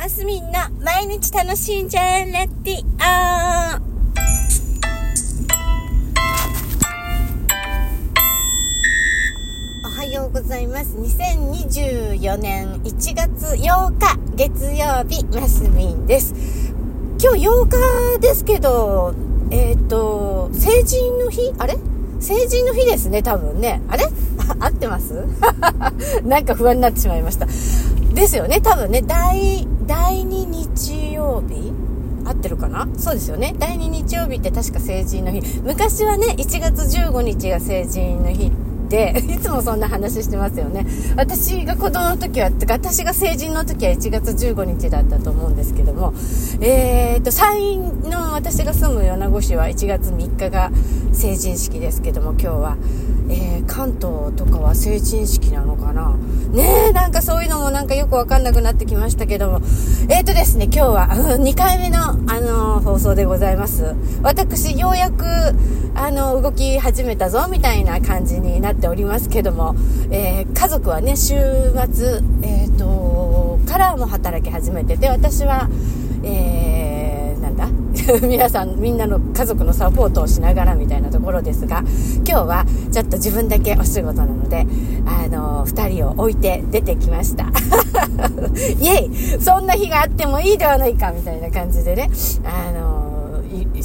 マスミンの毎日楽しんじゃえレディオおはようございます。2024年1月8日月曜日、マスミンです。今日8日ですけど、えっ、ー、と、成人の日？あれ？成人の日ですね、多分ね。あれ？合ってます？なんか不安になってしまいました。ですよね、多分ね、第、第2日曜日？合ってるかな？そうですよね。第2日曜日って確か成人の日。昔はね、1月15日が成人の日て、いつもそんな話してますよね。私が子供の時は、私が成人の時は1月15日だったと思うんですけども、えーと、山陰の私が住む米子市は1月3日が成人式ですけども、今日は、えー、関東とかは成人式なのかな？ねえ、なんかそういうのもなんかよくわかんなくなってきましたけども。えーとですね、今日は、2回目の、あのー、放送でございます。私、ようやく、あの、動き始めたぞ、みたいな感じになっておりますけども、えー、家族はね、週末、えっ、と、からも働き始めてて、私は、えー、だ 皆さん、みんなの家族のサポートをしながらみたいなところですが、今日はちょっと自分だけお仕事なので、あの、二人を置いて出てきました。イェイそんな日があってもいいではないかみたいな感じでね、あの、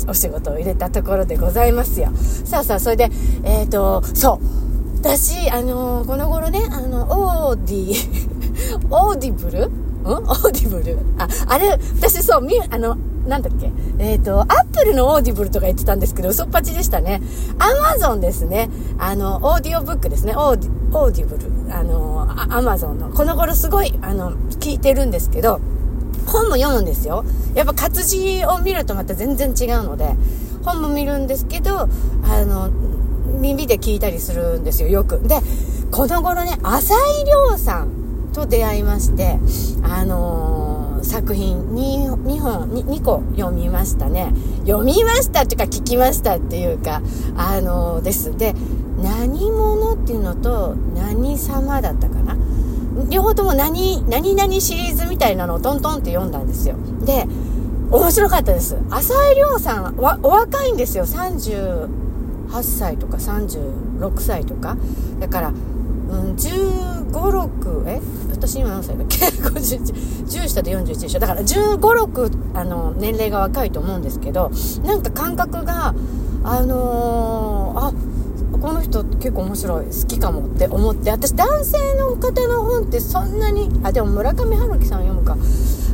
お仕事を入れたところでございますよ。さあさあ、それで、えっ、ー、と、そう。私、あのこの頃ね、あの、オーディ、オーディブル？ん？オーディブルあ、あれ、私そう、み、あの、なんだっけ？えっ、ー、と、アップルのオーディブルとか言ってたんですけど、嘘っぱちでしたね。アマゾンですね。あの、オーディオブックですね。オーディ、オーディブル。あの、アマゾンの。この頃すごい、あの、聞いてるんですけど、本も読むんですよ。やっぱ活字を見るとまた全然違うので、本も見るんですけど、あの、耳で聞いたりするんですよ、よく。で、この頃ね、浅井亮さんと出会いまして、あのー、作品 2, 2本 2, 2, 個読みましたね。読みましたっていうか聞きましたっていうか、あのー、です。で、何者っていうのと何様だったかな両方とも何、何々シリーズみたいなのをトントンって読んだんですよ。で、面白かったです。浅井亮さんはお若いんですよ。38歳とか36歳とか。だから、うん、15、6、え私今何歳だっけ ?10 下で41でしょ。だから15、6、あの、年齢が若いと思うんですけど、なんか感覚が、あのー、あ、この人結構面白い好きかもって思って私男性の方の本ってそんなにあでも村上春樹さん読むか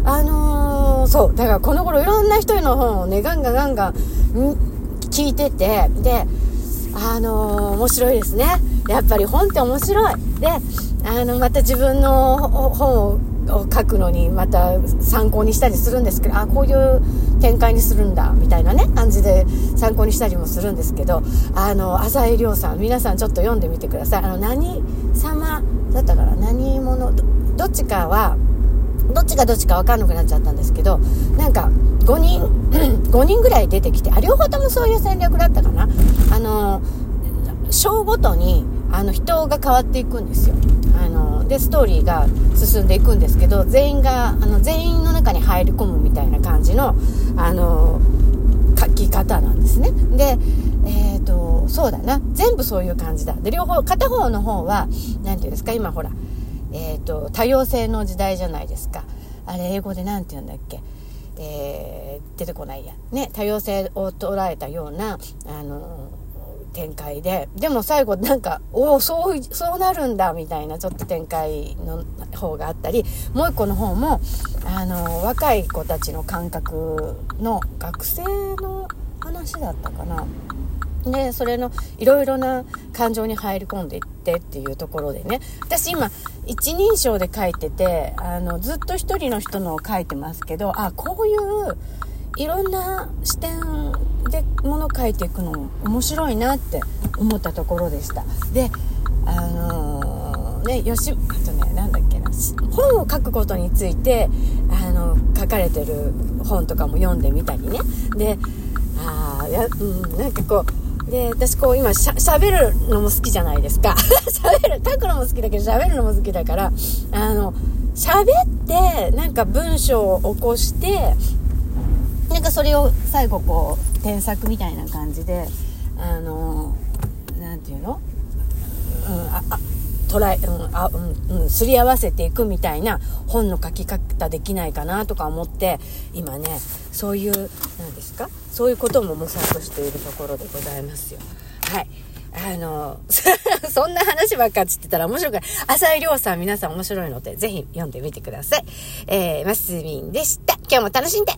あのー、そうだからこの頃いろんな人の本をねガンガンガンガン聞いててであのー、面白いですねやっぱり本って面白いであのまた自分の本を書くのにまた参考にしたりするんですけどあこういう展開にするんだみたいなね感じで参考にしたりもするんですけどあの浅井亮さん皆さんちょっと読んでみてください。あの何様だったから何者？どっちかはどっちがどっちか分かんなくなっちゃったんですけどなんか5人 5人ぐらい出てきてあ両方ともそういう戦略だったかな？あの章ごとにあの人が変わっていくんですよ。あのでストーリーが進んでいくんですけど全員があの全員の中に入り込むみたいな感じのあの書き方なんですね。でえっ、ー、とそうだな。全部そういう感じだ。で両方片方の方は何て言うんですか今ほらえっ、ー、と多様性の時代じゃないですか。あれ英語で何て言うんだっけ？えー、出てこないや。ね多様性を捉えたようなあの展開で、でも最後なんか、おお、そう、そうなるんだ、みたいなちょっと展開の方があったり、もう一個の方も、あの、若い子たちの感覚の学生の話だったかな。で、それのいろいろな感情に入り込んでいってっていうところでね、私今、一人称で書いてて、あの、ずっと一人の人のを書いてますけど、あ、こういう、いろんな視点で物書いていくの面白いなって思ったところでした。であのー、ねよしあとねなんだっけな。本を書くことについてあの書かれてる本とかも読んでみたりね。であや、うん、なんかこうで私こう今しゃべるのも好きじゃないですか。喋る書くのも好きだけど喋るのも好きだからあの喋ってなんか文章を起こしてなんかそれを最後こう添削みたいな感じであの何て言うの、うん、ああ捉え、うん、あ、うん、うん、すり合わせていくみたいな本の書き方できないかなとか思って、今ね、そういう、何ですか？そういうことも模索しているところでございますよ。はい。あの、そんな話ばっかつってたら面白くない。浅井亮さん皆さん面白いので、ぜひ読んでみてください。えー、マスミンでした。今日も楽しんで